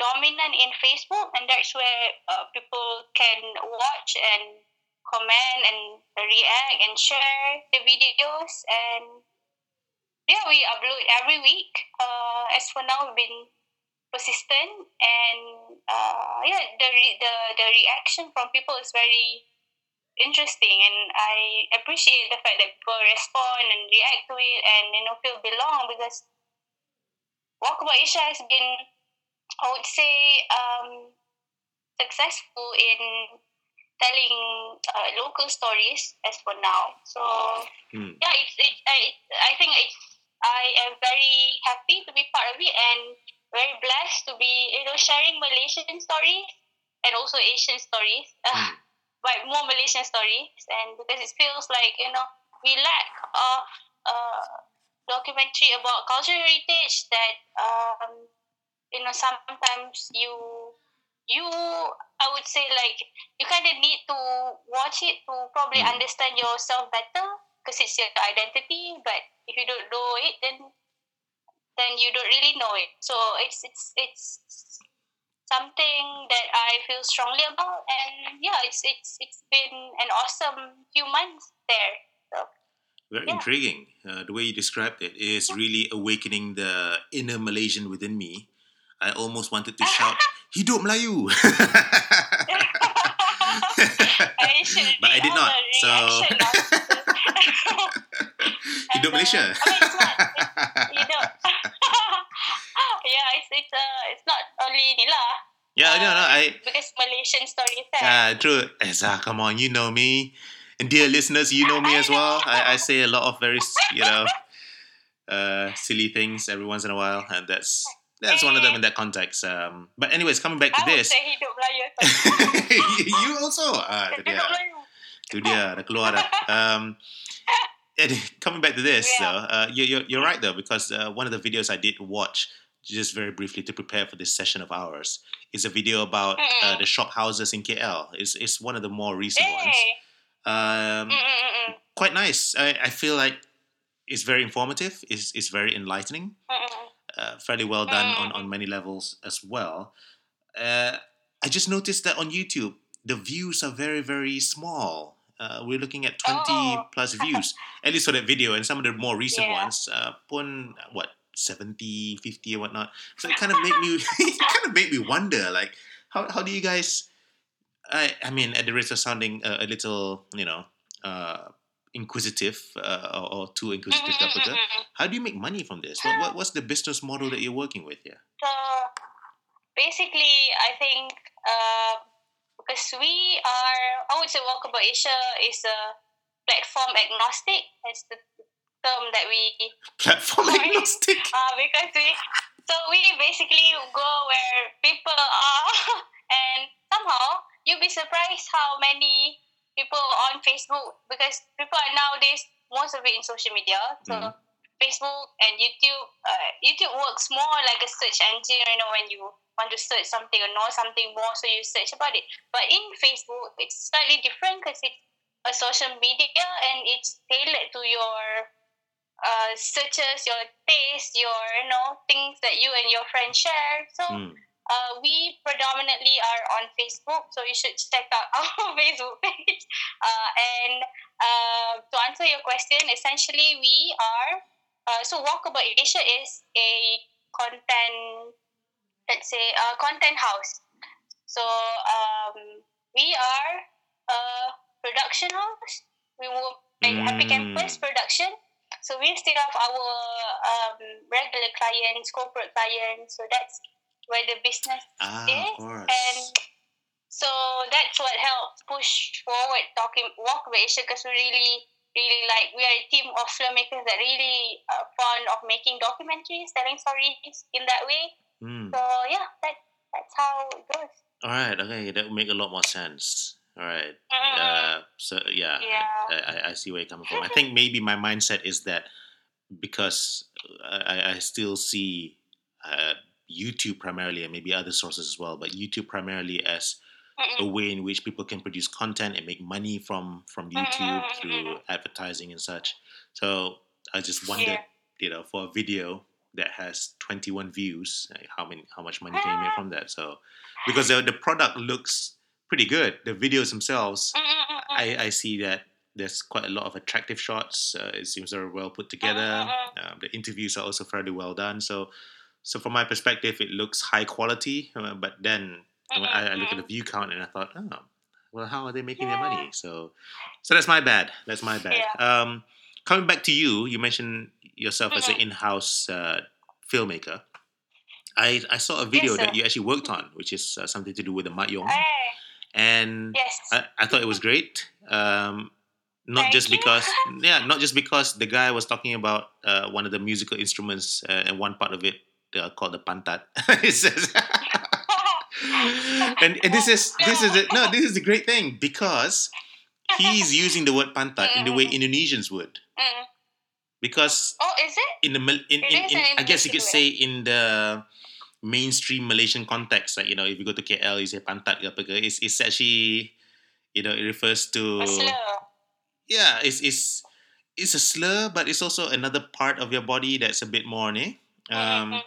dominant in Facebook, and that's where uh, people can watch and comment and react and share the videos. And yeah, we upload every week. Uh, as for now, we've been persistent, and uh, yeah, the, re- the the reaction from people is very interesting, and I appreciate the fact that people respond and react to it, and you know feel belong because Walkabout Asia has been, I would say, um, successful in telling uh, local stories as for now. So Hmm. yeah, it's, it's I, I think it's I am very happy to be part of it and very blessed to be you know sharing Malaysian stories and also Asian stories, Hmm. but more Malaysian stories, and because it feels like you know we lack of uh, documentary about cultural heritage that um, you know sometimes you you I would say like you kind of need to watch it to probably Mm. understand yourself better because it's your identity. But if you don't know it, then then you don't really know it. So it's it's it's something that I feel strongly about, and yeah, it's it's it's been an awesome few months there. So Very Yeah. intriguing. Uh, the way you described it is really awakening the inner Malaysian within me. I almost wanted to shout, "Hidup Melayu!" But I did not. So, Hidup uh, Malaysia. I mean, it's not. you know. yeah, it's it's uh it's not only ni lah. yeah, no, no, I. because Malaysian stories kan. Ah, true. Eza, come on, you know me. And dear listeners, you know me as well. I, I say a lot of very, you know, uh, silly things every once in a while, and that's that's one of them in that context. Um, but anyways, coming back to I this, say hidup Melayu. you also. Ah, itu dia. Itu dia, dah keluar dah. Um, and coming back to this, Yeah. though, uh, you, you're, you're right though, because uh, one of the videos I did watch, just very briefly to prepare for this session of ours, is a video about uh, the shop houses in KL. It's, it's one of the more recent ones. Um, quite nice. I, I feel like it's very informative. It's, it's very enlightening. Mm, mm, mm. Uh, fairly well done on, Mm. on many levels as well. Uh, I just noticed that on YouTube, the views are very, very small. Uh, we're looking at 20 Oh. plus views, at least for that video. And some of the more recent Yeah. ones, uh, pun, what, 70, 50 or whatnot. So it kind of made me, it kind of made me wonder, like, how, how do you guys, I, I mean, at the risk of sounding uh, a little, you know, uh, inquisitive uh, or, or too inquisitive, Mm, mm, Dapuka, mm, mm. how do you make money from this? What, what, what's the business model that you're working with here? So basically, I think uh, because we are, I would say Walkabout Asia is a platform agnostic. That's the term that we Platform Sorry. agnostic. uh, because we so we basically go where people are and somehow you'll be surprised how many people on Facebook because people are nowadays most of it in social media so Mhm. Facebook and YouTube uh, YouTube works more like a search engine you know when you want to search something or know something more so you search about it but in Facebook it's slightly different because it's a social media and it's tailored to your uh, searches, your taste, your you know things that you and your friends share. So Mm. Uh, we predominantly are on Facebook, so you should check out our Facebook page. Uh, and uh, to answer your question, essentially we are uh, so Walkabout Asia is a content, let's say, a content house. So um, we are a production house. We will like Happy Mm. Campus production. So we still have our um, regular clients, corporate clients. So that's where the business Ah, is. And so that's what helps push forward talking Walkabout Asia because we really, really like we are a team of filmmakers that really are fond of making documentaries, telling stories in that way. Mm. So yeah, that that's how it goes. All right. Okay, that would make a lot more sense. All right. Mm. Uh, so yeah, Yeah. I, I, I see where you're coming from. I think maybe my mindset is that because I, I still see uh, YouTube primarily and maybe other sources as well, but YouTube primarily as a way in which people can produce content and make money from from YouTube through advertising and such. So I just wondered, Yeah. you know, for a video that has 21 views, like how many, how much money can you make from that? So because the, the product looks pretty good, the videos themselves, I, I see that there's quite a lot of attractive shots. Uh, it seems very well put together. Um, the interviews are also fairly well done. So, so from my perspective, it looks high quality. Uh, but then when I, I look at the view count and I thought, oh, well, how are they making their money? So, so that's my bad. That's my bad. Yeah. Um, coming back to you, you mentioned yourself as an Mhm. in-house uh, filmmaker. I, I saw a video sir. that you actually worked on, which is uh, something to do with the Mak Yong, Hey, and yes. I, I thought it was great. Um, not Thank just you. because, yeah, not just because the guy was talking about uh, one of the musical instruments uh, and one part of it uh, called the pantat. it says, and, and this is this is the, no, this is the great thing because he's using the word pantat in the way Indonesians would. Mm. Because Oh, is it? in the Mal- in, in, in I guess you could say in the mainstream Malaysian context, like you know, if you go to KL, you say pantat apa ke, it's, it's actually you know it refers to A yeah, it's it's it's a slur, but it's also another part of your body that's a bit more, ne? Um, Mm, mm, mm, mm.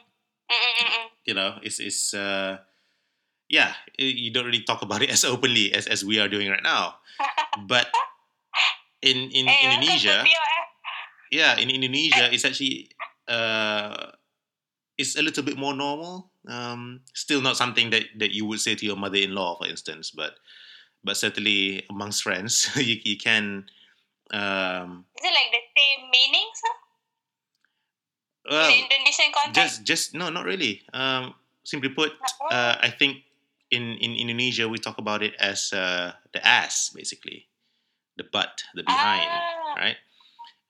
you know, it's it's uh, yeah, you don't really talk about it as openly as, as we are doing right now, but in in Hey, Indonesia, yeah, in Indonesia, it's actually uh, it's a little bit more normal. Um, still not something that, that you would say to your mother-in-law, for instance, but but certainly amongst friends, you, you can. Um, Is it like the same meaning, sir? Well, in the Indonesian context? just just no, not really. Um, simply put, uh, I think in in Indonesia we talk about it as uh, the ass, basically, the butt, the behind, Ah. right?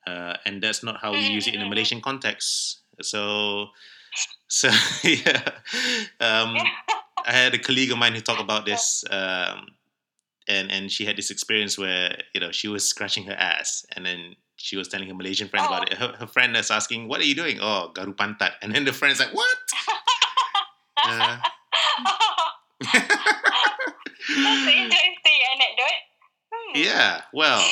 Uh, and that's not how we use it in a Malaysian context. So, so yeah, um, I had a colleague of mine who talked about this, um, and and she had this experience where you know she was scratching her ass, and then she was telling her Malaysian friend about it. Her, her friend is asking, "What are you doing?" Oh, garu pantat, and then the friend's like, "What?" Uh, That's an interesting anecdote. Hmm. yeah, well,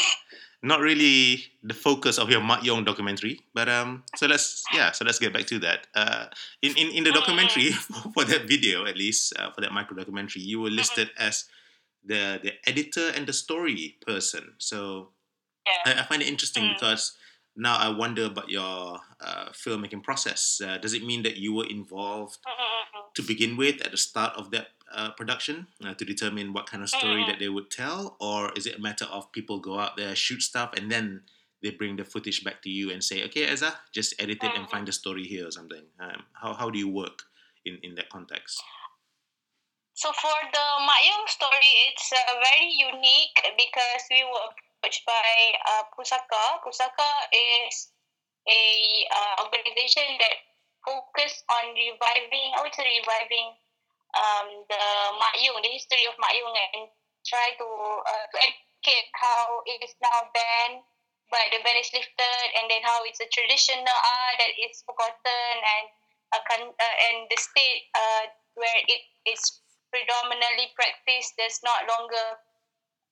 not really the focus of your Mak Yong documentary, but um, so let's yeah, so let's get back to that. Uh, in in, in the documentary for that video, at least uh, for that micro documentary, you were listed as the the editor and the story person. So Yeah. I, I find it interesting Mm. because now I wonder about your uh, filmmaking process. Uh, does it mean that you were involved Mm, mm, mm, mm. to begin with at the start of that uh, production uh, to determine what kind of story Mhm. that they would tell, or is it a matter of people go out there shoot stuff and then they bring the footage back to you and say, "Okay, Eza, just edit it and find the story here" or something? Um, how how do you work in in that context? So for the Mak Yong story, it's uh, very unique because we were approached by uh, Pusaka. Pusaka is a uh, organization that focus on reviving, I would say reviving um, the Mak Yong, the history of Mak Yong, and try to uh, to educate how it is now banned, but the ban is lifted, and then how it's a traditional art that is forgotten, and uh, can, uh, and the state uh, where it is predominantly practiced does not longer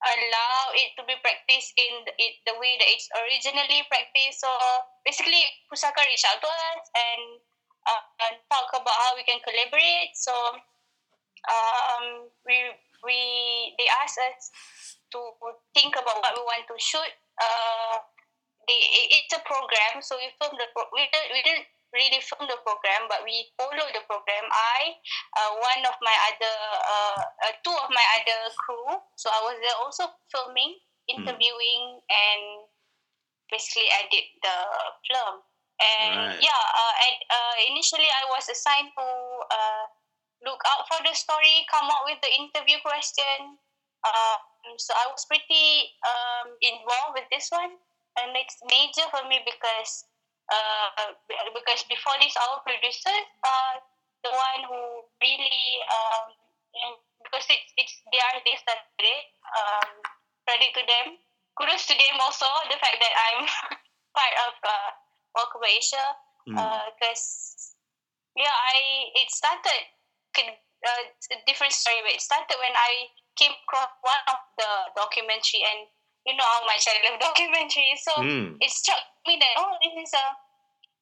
allow it to be practiced in the, it, the way that it's originally practiced. So basically, Pusaka reached out to us and uh, and talk about how we can collaborate. So um, we we they asked us to think about what we want to shoot. Uh, they, it- it's a program, so we filmed the pro- we didn't, we didn't really film the program, but we follow the program. I, uh, one of my other, uh, uh, two of my other crew. So I was there also filming, interviewing, and basically edit the film. And Right. yeah, uh, and, uh, initially I was assigned to uh, look out for the story, come up with the interview question. Um, so I was pretty um, involved with this one, and it's major for me because uh, because before this, our producers are the one who really um, because it's it's they are they started. Um, credit to them. Kudos to them also the fact that I'm part of uh, Walkabout Asia because yeah, I it started could, uh, it's a different story, but it started when I came across one of the documentary, and you know how much I love documentaries, so Hmm. it struck me that oh, this is a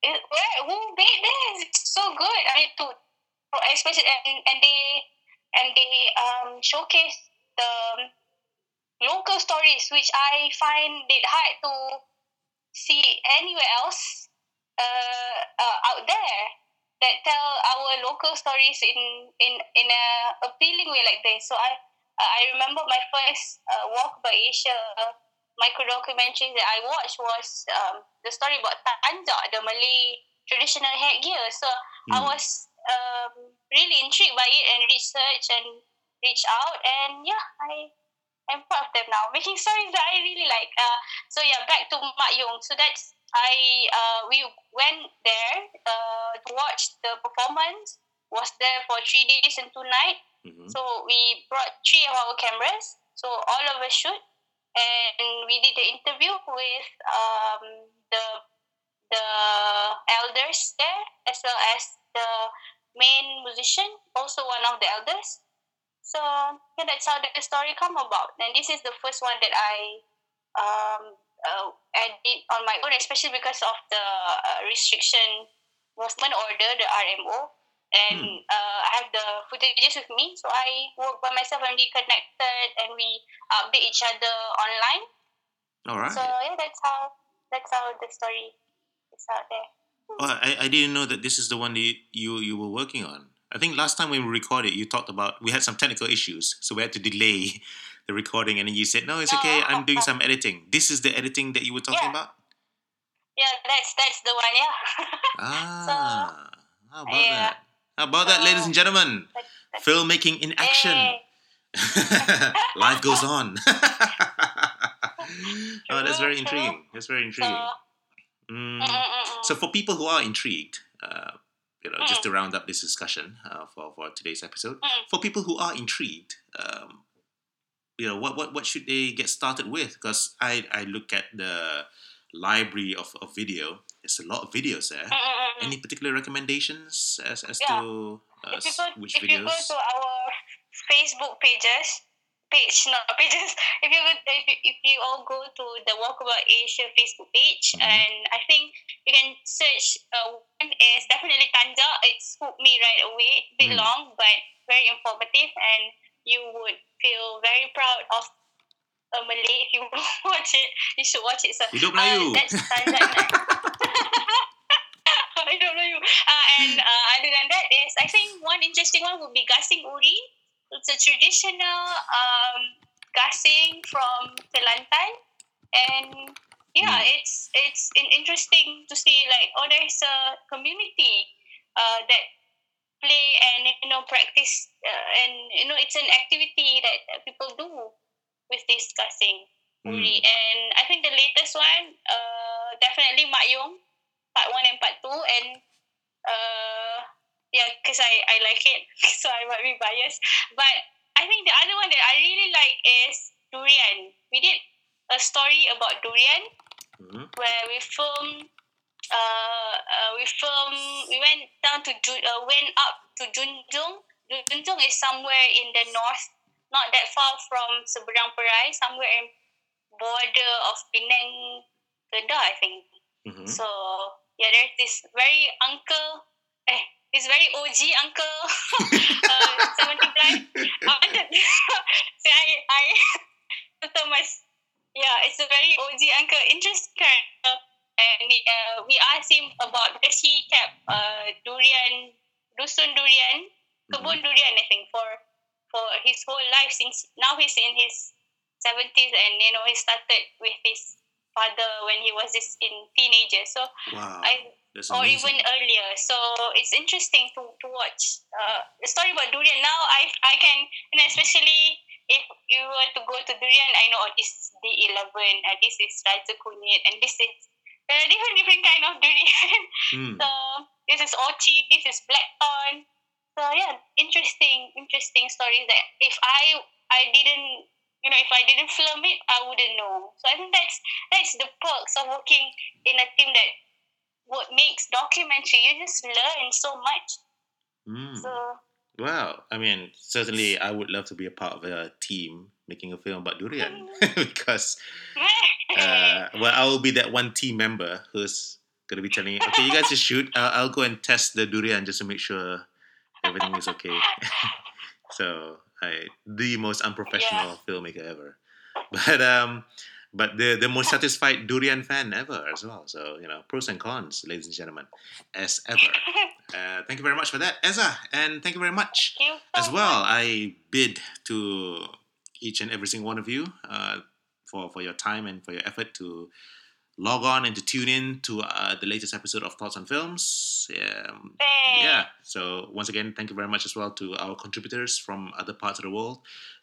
it, where who made this? It's so good. I mean, to especially and, and they and they um showcase the local stories, which I find it hard to see anywhere else uh, uh, out there that tell our local stories in in in a appealing way like this. So I uh, I remember my first uh, Walkabout Asia micro documentary that I watched was um, the story about Tanjak, the Malay traditional headgear. So I Mm. was um, really intrigued by it and researched and reached out. And yeah, I am proud of them now, making stories that I really like. Uh, so yeah, back to Mak Yong. So that's I uh, we went there uh, to watch the performance. Was there for three days and two nights. Mhm. So we brought three of our cameras. So all of us shoot, and we did the interview with um, the the elders there, as well as the main musician, also one of the elders. So yeah, that's how the story come about. And this is the first one that I um, uh, edit on my own, especially because of the uh, restriction movement order, the RMO. And uh, I have the footages with me, so I work by myself and we connected and we update each other online. All right. So yeah, that's how that's how the story is out there. Oh, I, I didn't know that this is the one that you, you were working on. I think last time when we recorded, you talked about we had some technical issues, so we had to delay the recording, and then you said, "No, it's okay. I'm doing some editing." This is the editing that you were talking Yeah. about. Yeah, that's that's the one. Yeah. Ah, how about yeah. that? How about that, ladies and gentlemen? Filmmaking in action. Life goes on. oh, that's very intriguing. That's very intriguing. mm. So for people who are intrigued, uh, you know, just to round up this discussion uh, for for today's episode, for people who are intrigued, um, you know, what what what should they get started with? Because I I look at the library of, of video. There's a lot of videos there. Mm, mm, mm, mm. Any particular recommendations as as Yeah. to uh, if you go, which if you go to our Facebook pages, page not pages. If you go, if you, if you all go to the Walkabout Asia Facebook page, Mhm. and I think you can search. Uh, one is definitely Tanjak. It hooked me right away. It's a bit Mm. long, but very informative, and you would feel very proud of a Malay if you watch it. You should watch it. So Hidup uh, Melayu. that's Tanjak. I don't know you. Uh, and uh, other than that, is I think one interesting one would be gasing uri. It's a traditional um, gasing from Kelantan, and yeah, Hmm. it's it's in- interesting to see like oh, there's a community uh, that play and you know practice, uh, and you know it's an activity that uh, people do with this gasing uri. And I think the latest one, uh, definitely Mak Yong, part one and part two, and uh, yeah, because I, I like it, so I might be biased. But I think the other one that I really like is durian. We did a story about durian Mhm. where we filmed. Uh, uh, we filmed. We went down to uh, went up to Junjung. Junjung is somewhere in the north, not that far from Seberang Perai, somewhere in border of Penang, Kedah, I think. Mhm. So yeah, there's this very uncle, eh, this very OG uncle, uh, seventy plus. I wanted, so I, I, so my, yeah, it's a very OG uncle, interesting character, and uh, we asked him about because he kept uh, durian, dusun durian, kebun durian, I think, for for his whole life since now he's in his seventies, and you know he started with his father when he was this in teenager. So Wow, I that's or amazing. even earlier. So it's interesting to, to watch uh, the story about durian. Now I I can and especially if you were to go to durian, I know oh, this is D eleven, uh, this is Raja Kunyit, and this is are different different kind of durian. Mm. so this is orchid, this is blackthorn. So yeah, interesting interesting stories that if I I didn't you know if I didn't film it, I wouldn't know. So I think that's that's the perks of working in a team that what makes documentary. You just learn so much. Mm. So Well, I mean, certainly I would love to be a part of a team making a film about durian because, uh, well, I will be that one team member who's going to be telling you, okay, you guys just shoot. Uh, I'll go and test the durian just to make sure everything is okay. so, I the most unprofessional filmmaker ever. But um, but the the most satisfied durian fan ever as well. So you know, pros and cons, ladies and gentlemen, as ever. Uh, thank you very much for that, Eza, and thank you very much you so as well. much. I bid to each and every single one of you uh, for for your time and for your effort to log on and to tune in to uh, the latest episode of Thoughts on Films. Um, yeah. So once again, thank you very much as well to our contributors from other parts of the world,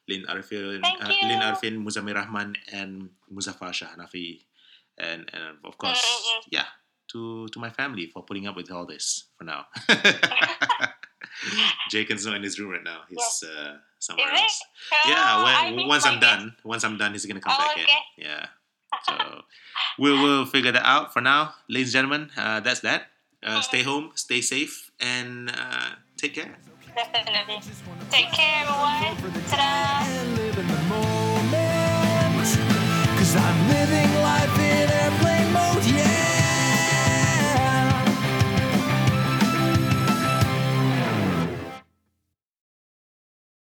Lin Arifin, Thank uh. Lin Arifin, Muzamil Rahman, and Muzaffar Shahanafi, and and of course, Mm-mm-mm. yeah, to to my family for putting up with all this for now. Jaken's not in his room right now. He's uh, somewhere else. Oh, Yeah, when, once I'm done, once I'm done, he's gonna come Oh, back in. Yeah. So we'll we'll figure that out for now, ladies and gentlemen. Uh, that's that. Uh, stay home, stay safe, and uh, take care. Definitely. Take care, everyone. Ta-da.